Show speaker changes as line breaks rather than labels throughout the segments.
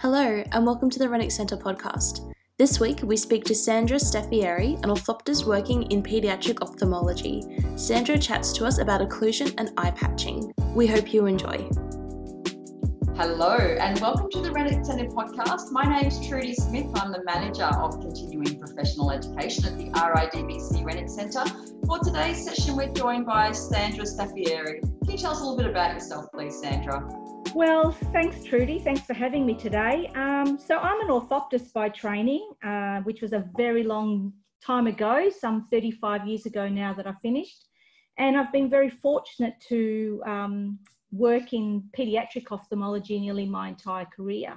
Hello, and welcome to the Renwick Centre podcast. This week, we speak to Sandra Staffieri, an orthoptist working in paediatric ophthalmology. Sandra chats to us about occlusion and eye patching. We hope you enjoy.
Hello, and welcome to the Renwick Centre podcast. My name's Trudy Smith. I'm the manager of continuing professional education at the RIDBC Renwick Centre. For today's session, we're joined by Sandra Staffieri. Can you tell us a little bit about yourself, please, Sandra?
Well, thanks, Trudy. Thanks for having me today. Um, so, I'm an orthoptist by training, uh, which was a very long time ago, some 35 years ago now that I finished. And I've been very fortunate to um, work in paediatric ophthalmology nearly my entire career.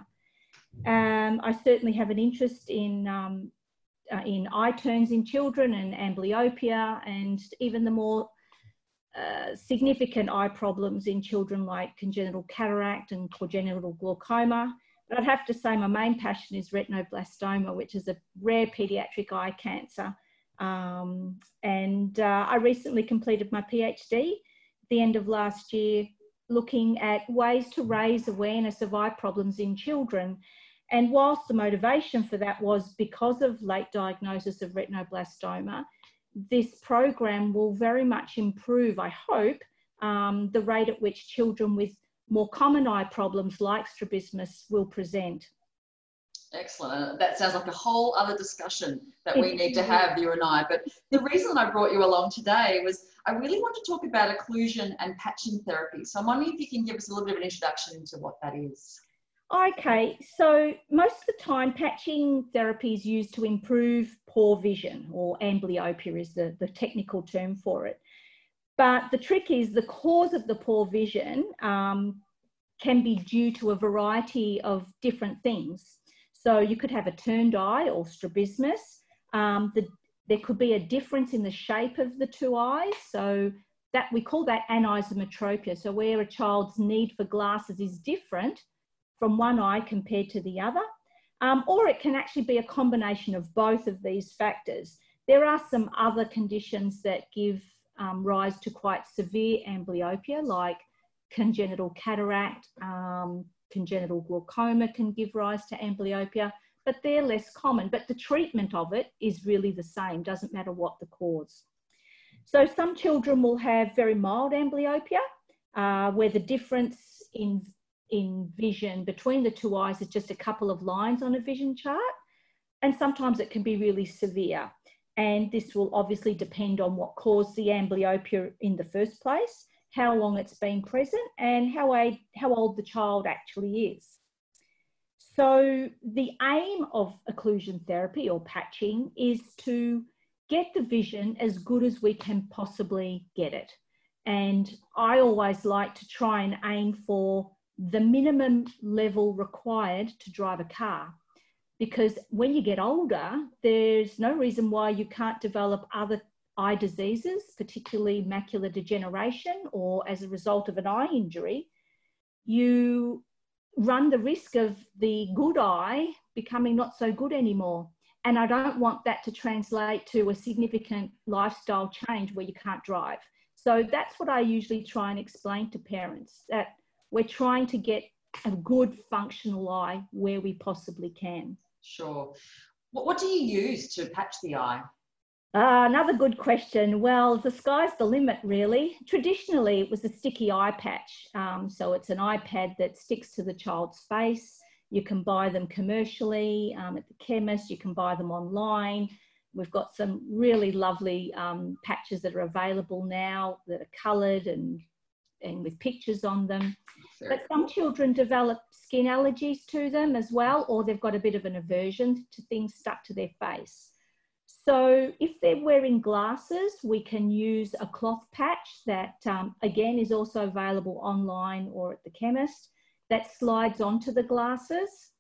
Um, I certainly have an interest in um, uh, in eye turns in children and amblyopia, and even the more uh, significant eye problems in children like congenital cataract and congenital glaucoma. But I'd have to say my main passion is retinoblastoma, which is a rare paediatric eye cancer. Um, and uh, I recently completed my PhD at the end of last year looking at ways to raise awareness of eye problems in children. And whilst the motivation for that was because of late diagnosis of retinoblastoma, this program will very much improve, I hope, um, the rate at which children with more common eye problems like strabismus will present.
Excellent. That sounds like a whole other discussion that we need to have, you and I. But the reason I brought you along today was I really want to talk about occlusion and patching therapy. So I'm wondering if you can give us a little bit of an introduction into what that is.
Okay, so most of the time, patching therapy is used to improve poor vision, or amblyopia is the, the technical term for it. But the trick is the cause of the poor vision um, can be due to a variety of different things. So you could have a turned eye or strabismus. Um, the there could be a difference in the shape of the two eyes. So that we call that anisometropia. So where a child's need for glasses is different from one eye compared to the other. Um, or it can actually be a combination of both of these factors. There are some other conditions that give um, rise to quite severe amblyopia, like congenital cataract, um, congenital glaucoma can give rise to amblyopia but they're less common. But the treatment of it is really the same, doesn't matter what the cause. So some children will have very mild amblyopia, uh, where the difference in, in vision between the two eyes is just a couple of lines on a vision chart. And sometimes it can be really severe. And this will obviously depend on what caused the amblyopia in the first place, how long it's been present, and how, a, how old the child actually is. So, the aim of occlusion therapy or patching is to get the vision as good as we can possibly get it. And I always like to try and aim for the minimum level required to drive a car. Because when you get older, there's no reason why you can't develop other eye diseases, particularly macular degeneration or as a result of an eye injury. You run the risk of the good eye becoming not so good anymore. And I don't want that to translate to a significant lifestyle change where you can't drive. So that's what I usually try and explain to parents that we're trying to get a good functional eye where we possibly can.
Sure. What, what do you use to patch the eye?
Uh, another good question. Well, the sky's the limit, really. Traditionally, it was a sticky eye patch. Um, so it's an eye pad that sticks to the child's face. You can buy them commercially um, at the chemist, you can buy them online. We've got some really lovely um, patches that are available now that are coloured and, and with pictures on them. But some children develop skin allergies to them as well, or they've got a bit of an aversion to things stuck to their face. So if they're wearing glasses, we can use a cloth patch that um, again is also available online or at the chemist that slides onto the glasses.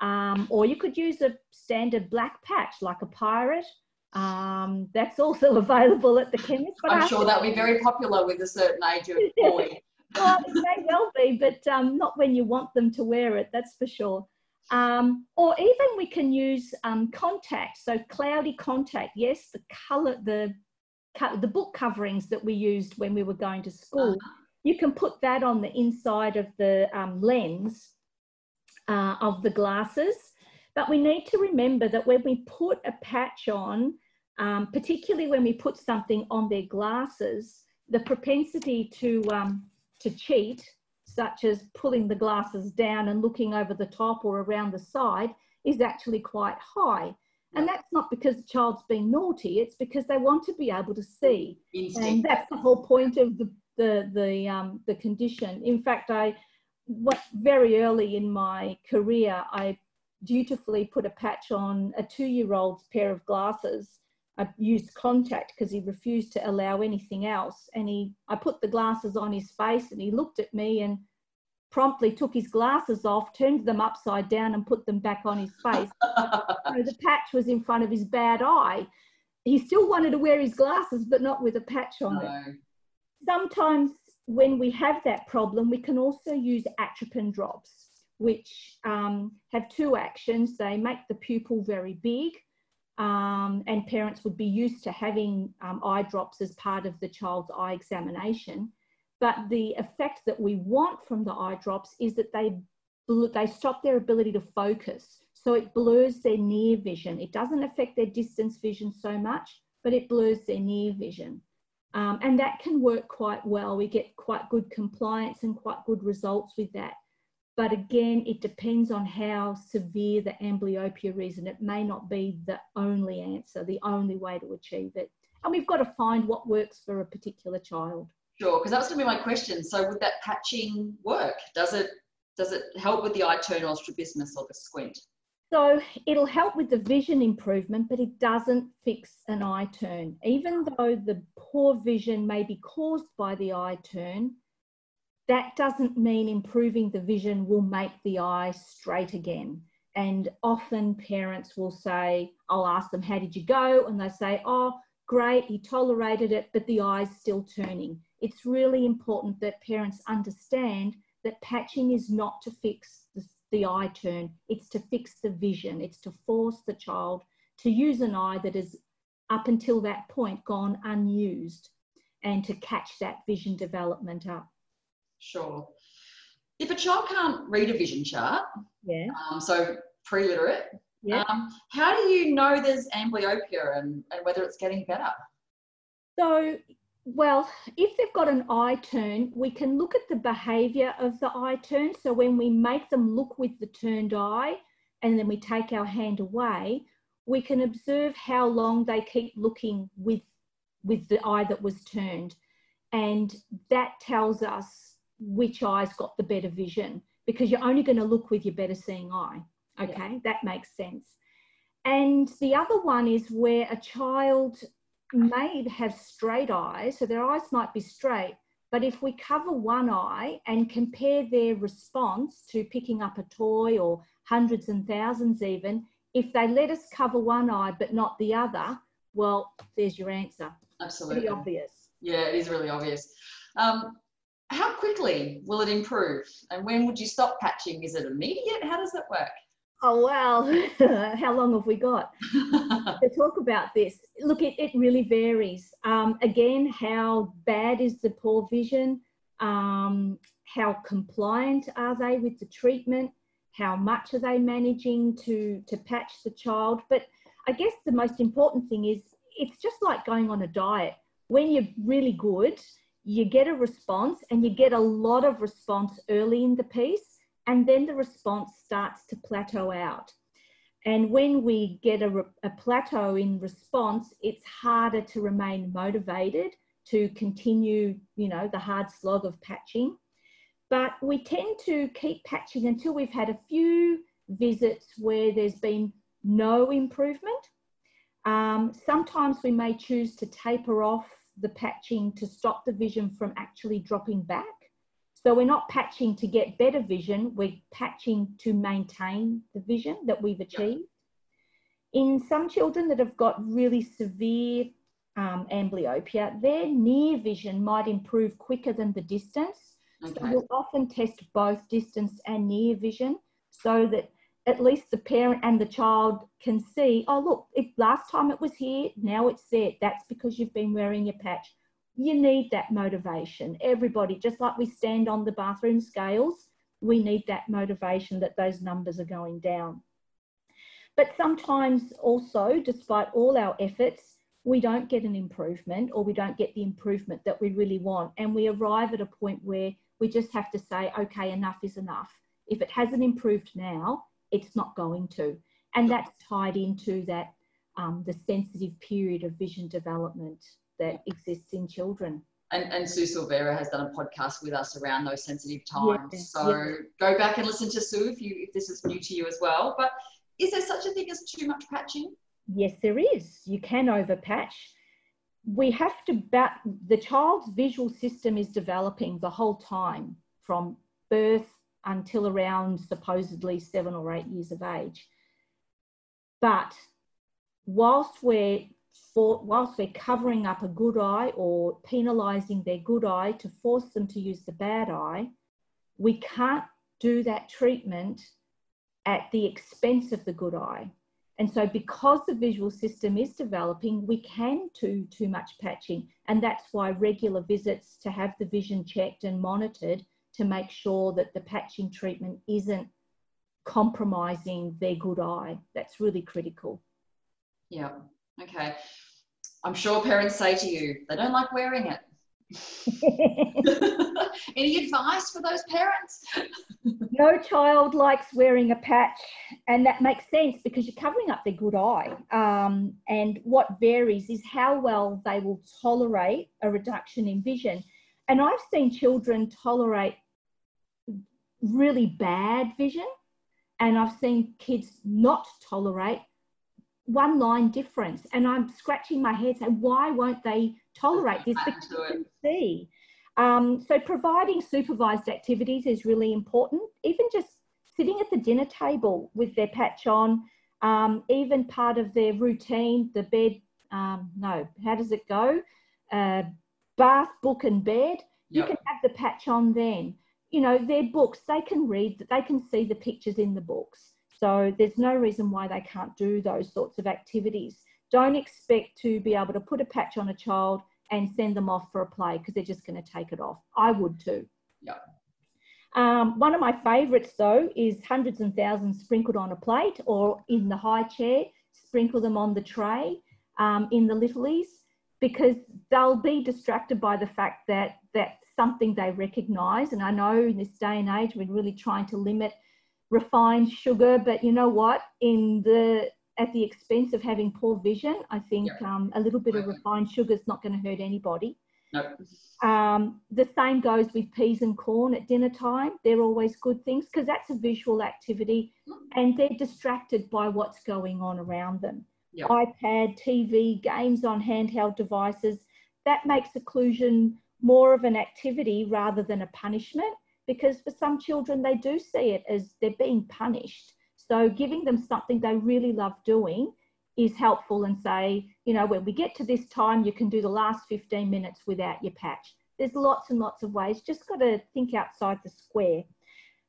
Um, or you could use a standard black patch like a pirate. Um, that's also available at the chemist.
I'm sure that'll be very popular with a certain age of boy.
Well, it may well be, but um, not when you want them to wear it, that's for sure. Um, or even we can use um, contact, so cloudy contact. Yes, the color, the the book coverings that we used when we were going to school. Uh-huh. You can put that on the inside of the um, lens, uh, of the glasses. But we need to remember that when we put a patch on, um, particularly when we put something on their glasses, the propensity to, um, to cheat, such as pulling the glasses down and looking over the top or around the side, is actually quite high. And that's not because the child's being naughty, it's because they want to be able to see.
Instinct.
And that's the whole point of the, the, the, um, the condition. In fact, I, what, very early in my career, I dutifully put a patch on a two year old's pair of glasses. I used contact because he refused to allow anything else. And he, I put the glasses on his face and he looked at me and promptly took his glasses off, turned them upside down, and put them back on his face. so the patch was in front of his bad eye. He still wanted to wear his glasses, but not with a patch on
no.
it. Sometimes, when we have that problem, we can also use atropine drops, which um, have two actions. They make the pupil very big, um, and parents would be used to having um, eye drops as part of the child's eye examination. But the effect that we want from the eye drops is that they, they stop their ability to focus. So it blurs their near vision. It doesn't affect their distance vision so much, but it blurs their near vision. Um, and that can work quite well. We get quite good compliance and quite good results with that. But again, it depends on how severe the amblyopia is, and it may not be the only answer, the only way to achieve it. And we've got to find what works for a particular child.
Sure, because that was going to be my question. So, would that patching work? Does it does it help with the eye turn or strabismus or the squint?
So it'll help with the vision improvement, but it doesn't fix an eye turn. Even though the poor vision may be caused by the eye turn, that doesn't mean improving the vision will make the eye straight again. And often parents will say, I'll ask them, How did you go? And they say, Oh, great, he tolerated it, but the eye's still turning it's really important that parents understand that patching is not to fix the, the, eye turn, it's to fix the vision, it's to force the child to use an eye that has up until that point gone unused and to catch that vision development up.
Sure. If a child can't read a vision chart,
yeah.
Um, so pre-literate,
yeah.
Um, how do you know there's amblyopia and, and whether it's getting better?
So well, if they've got an eye turn, we can look at the behaviour of the eye turn. So when we make them look with the turned eye and then we take our hand away, we can observe how long they keep looking with, with the eye that was turned. And that tells us which eye's got the better vision because you're only going to look with your better seeing eye. Okay, yeah. that makes sense. And the other one is where a child may have straight eyes, so their eyes might be straight, but if we cover one eye and compare their response to picking up a toy or hundreds and thousands even, if they let us cover one eye but not the other, well, there's your answer.
Absolutely.
Pretty obvious.
Yeah, it is really obvious. Um, how quickly will it improve? And when would you stop patching? Is it immediate? How does that work?
Oh, well, how long have we got to talk about this? Look, it, it really varies. Um, again, how bad is the poor vision? Um, how compliant are they with the treatment? How much are they managing to, to patch the child? But I guess the most important thing is it's just like going on a diet. When you're really good, you get a response and you get a lot of response early in the piece and then the response starts to plateau out. And when we get a, a, plateau in response, it's harder to remain motivated to continue, you know, the hard slog of patching. But we tend to keep patching until we've had a few visits where there's been no improvement. Um, sometimes we may choose to taper off the patching to stop the vision from actually dropping back. So we're not patching to get better vision, we're patching to maintain the vision that we've achieved. In some children that have got really severe um, amblyopia, their near vision might improve quicker than the distance. Okay. So we'll often test both distance and near vision so that at least the parent and the child can see, oh, look, it, last time it was here, now it's there. That's because you've been wearing your patch you need that motivation. Everybody, just like we stand on the bathroom scales we need that motivation that those numbers are going down. But sometimes also, despite all our efforts, we don't get an improvement or we don't get the improvement that we really want. And we arrive at a point where we just have to say, okay, enough is enough. If it hasn't improved now, it's not going to. And that's tied into that um, the sensitive period of vision development that exists in children.
And, and Sue Silveira has done a podcast with us around those sensitive times. So go back and listen to Sue if you if this is new to you as well. But is there such a thing as too much patching?
Yes, there is. You can overpatch. We have to bat the child's visual system is developing the whole time from birth until around supposedly seven or eight years of age. But whilst we're for, whilst we're covering up a good eye or penalising their good eye to force them to use the bad eye, we can't do that treatment at the expense of the good eye. And so, because the visual system is developing, we can do too much patching. And that's why regular visits to have the vision checked and monitored to make sure that the patching treatment isn't compromising their good eye. That's really critical.
Yeah. Okay. I'm sure parents say to you, they don't like wearing it. Any advice for those parents?
no child likes wearing a patch, and that makes sense because you're covering up their good eye. Um, and what varies is how well they will tolerate a reduction in vision. And I've seen children tolerate really bad vision, and I've seen kids not tolerate one line difference. And I'm scratching my head saying, why won't they tolerate this? Because you can see. Um, so providing supervised activities is really important. Even just sitting at the dinner table with their patch on, um, even part of their routine, the bed, um, no, how does it go? Uh, bath, book and bed, yep. you can have the patch on then. You know, their books, they can read, they can see the pictures in the books. So there's no reason why they can't do those sorts of activities. Don't expect to be able to put a patch on a child and send them off for a play because they're just going to take it off. I would too.
Yeah.
Um, one of my favourites though is hundreds and thousands sprinkled on a plate or in the high chair, sprinkle them on the tray um, in the littlies because they'll be distracted by the fact that that's something they recognise. And I know in this day and age we're really trying to limit refined sugar, but you know what? In the at the expense of having poor vision, I think um, a little bit of refined sugar is not going to hurt anybody.
No.
Um, the same goes with peas and corn at dinner time. They're always good things because that's a visual activity and they're distracted by what's going on around them.
Yep.
iPad, TV, games on handheld devices. That makes occlusion more of an activity rather than a punishment because for some children, they do see it as they're being punished. So giving them something they really love doing is helpful and say, you know, when we get to this time, you can do the last 15 minutes without your patch. There's lots and lots of ways, just got to think outside the square.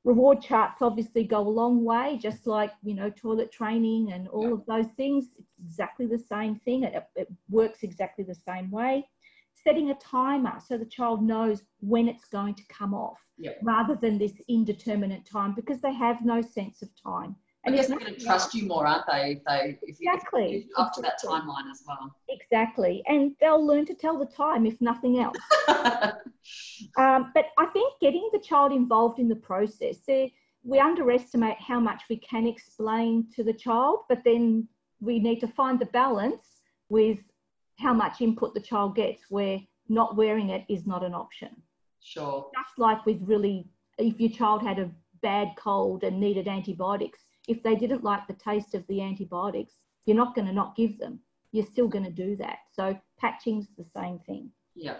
Reward charts obviously go a long way, just like, you know, toilet training and all yeah. of those things. It's exactly the same thing. It, it works exactly the same way setting a timer so the child knows when it's going to come off
yep.
rather than this indeterminate time because they have no sense of time.
And I guess they're going to trust you more, aren't they? If they if
exactly
up to that timeline as well.
Exactly, and they'll learn to tell the time if nothing else. um, but I think getting the child involved in the process, we underestimate how much we can explain to the child, but then we need to find the balance with how much input the child gets where not wearing it is not an option.
Sure.
Just like with really, if your child had a bad cold and needed antibiotics, if they didn't like the taste of the antibiotics, you're not going to not give them. You're still going to do that. So patching's the same thing.
Yeah.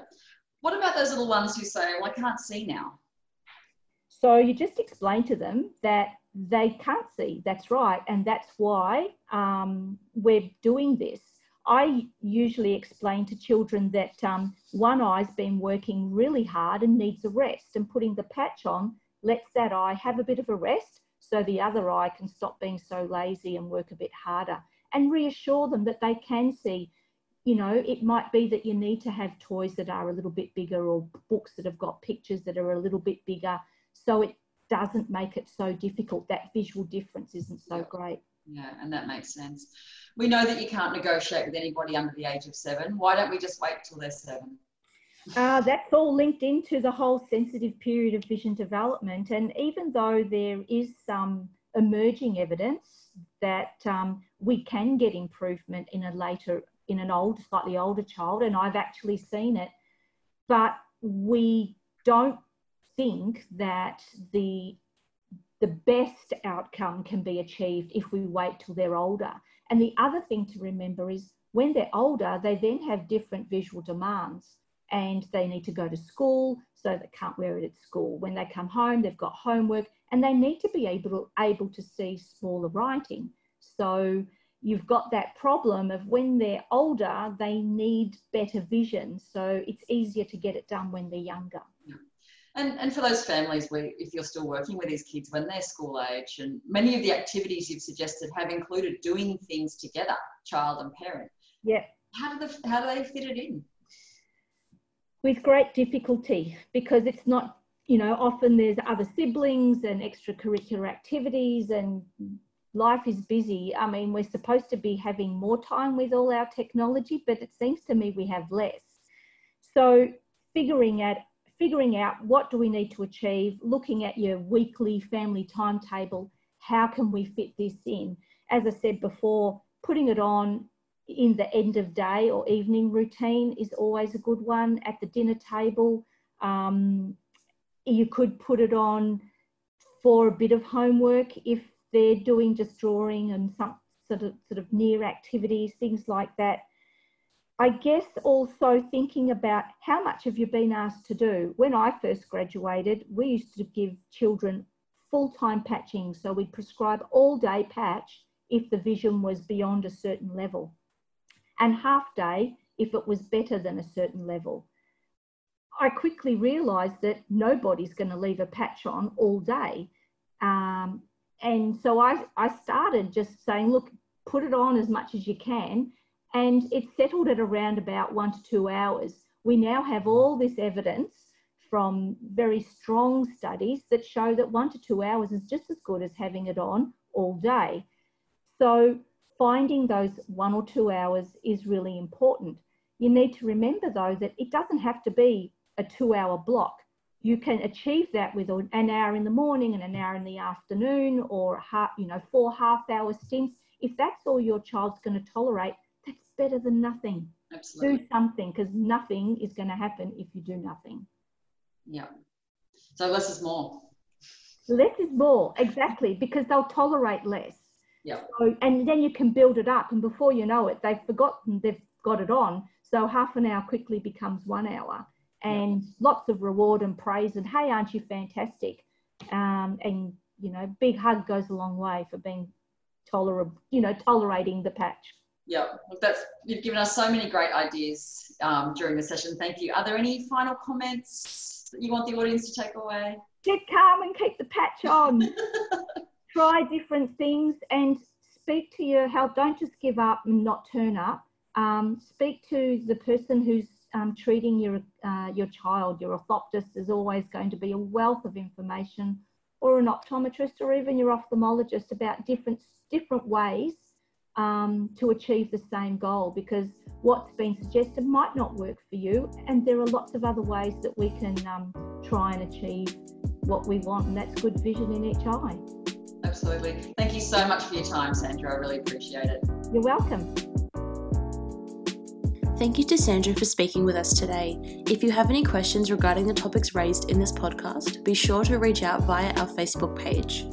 What about those little ones who say, well, I can't see now?
So you just explain to them that they can't see. That's right. And that's why um, we're doing this I usually explain to children that um, one eye's been working really hard and needs a rest, and putting the patch on lets that eye have a bit of a rest so the other eye can stop being so lazy and work a bit harder and reassure them that they can see. You know, it might be that you need to have toys that are a little bit bigger or books that have got pictures that are a little bit bigger so it doesn't make it so difficult. That visual difference isn't so great.
Yeah, and that makes sense. We know that you can't negotiate with anybody under the age of seven. Why don't we just wait till they're seven?
Uh, that's all linked into the whole sensitive period of vision development. And even though there is some emerging evidence that um, we can get improvement in a later, in an old, slightly older child, and I've actually seen it, but we don't think that the the best outcome can be achieved if we wait till they're older. And the other thing to remember is when they're older, they then have different visual demands and they need to go to school, so they can't wear it at school. When they come home, they've got homework and they need to be able to, able to see smaller writing. So you've got that problem of when they're older, they need better vision. So it's easier to get it done when they're younger.
And, and for those families where if you're still working with these kids when they're school age, and many of the activities you've suggested have included doing things together, child and parent.
Yeah.
How do the, how do they fit it in?
With great difficulty because it's not you know often there's other siblings and extracurricular activities and life is busy. I mean we're supposed to be having more time with all our technology but it seems to me we have less. So figuring out figuring out what do we need to achieve looking at your weekly family timetable how can we fit this in? As i said before putting it on in the end of day or evening routine is always a good one at the dinner table. Um, you could put it on for a bit of homework if they're doing just drawing and some sort of sort of near activities, things like that. I guess also thinking about how much have you been asked to do. When I first graduated, we used to give children full-time patching, so we'd prescribe all-day patch if the vision was beyond a certain level and half day if it was better than a certain level. I quickly realised that nobody's going to leave a patch on all day. Um, and so I, I started just saying, look, put it on as much as you can. And it settled at around about one to two hours. We now have all this evidence from very strong studies that show that one to two hours is just as good as having it on all day. So finding those one or two hours is really important. You need to remember though that it doesn't have to be a two hour block. You can achieve that with an hour in the morning and an hour in the afternoon or half, you know, four half hour stints. If that's all your child's going to tolerate, that's better than nothing.
Absolutely.
Do something because nothing is going to happen if you do nothing.
Yeah. So less is more.
Less is more, exactly, because they'll tolerate less.
Yeah.
So, and then you can build it up, and before you know it, they've forgotten they've got it on. So half an hour quickly becomes one hour, and lots of reward and praise. And hey, aren't you fantastic? Um, and you know, big hug goes a long way for being tolerable. You know, tolerating the patch.
Yeah, that's you've given us so many great ideas um, during the session. Thank you. Are there any final comments that you want the audience to take away?
Get calm and keep the patch on. Try different things and speak to your health. Don't just give up and not turn up. Um, speak to the person who's um, treating your uh, your child. Your orthoptist is always going to be a wealth of information, or an optometrist, or even your ophthalmologist about different different ways um, to achieve the same goal. Because what's been suggested might not work for you, and there are lots of other ways that we can um, try and achieve what we want, and that's good vision in each eye.
Absolutely. Thank you so much for your time, Sandra. I really appreciate it.
You're welcome.
Thank you to Sandra for speaking with us today. If you have any questions regarding the topics raised in this podcast, be sure to reach out via our Facebook page.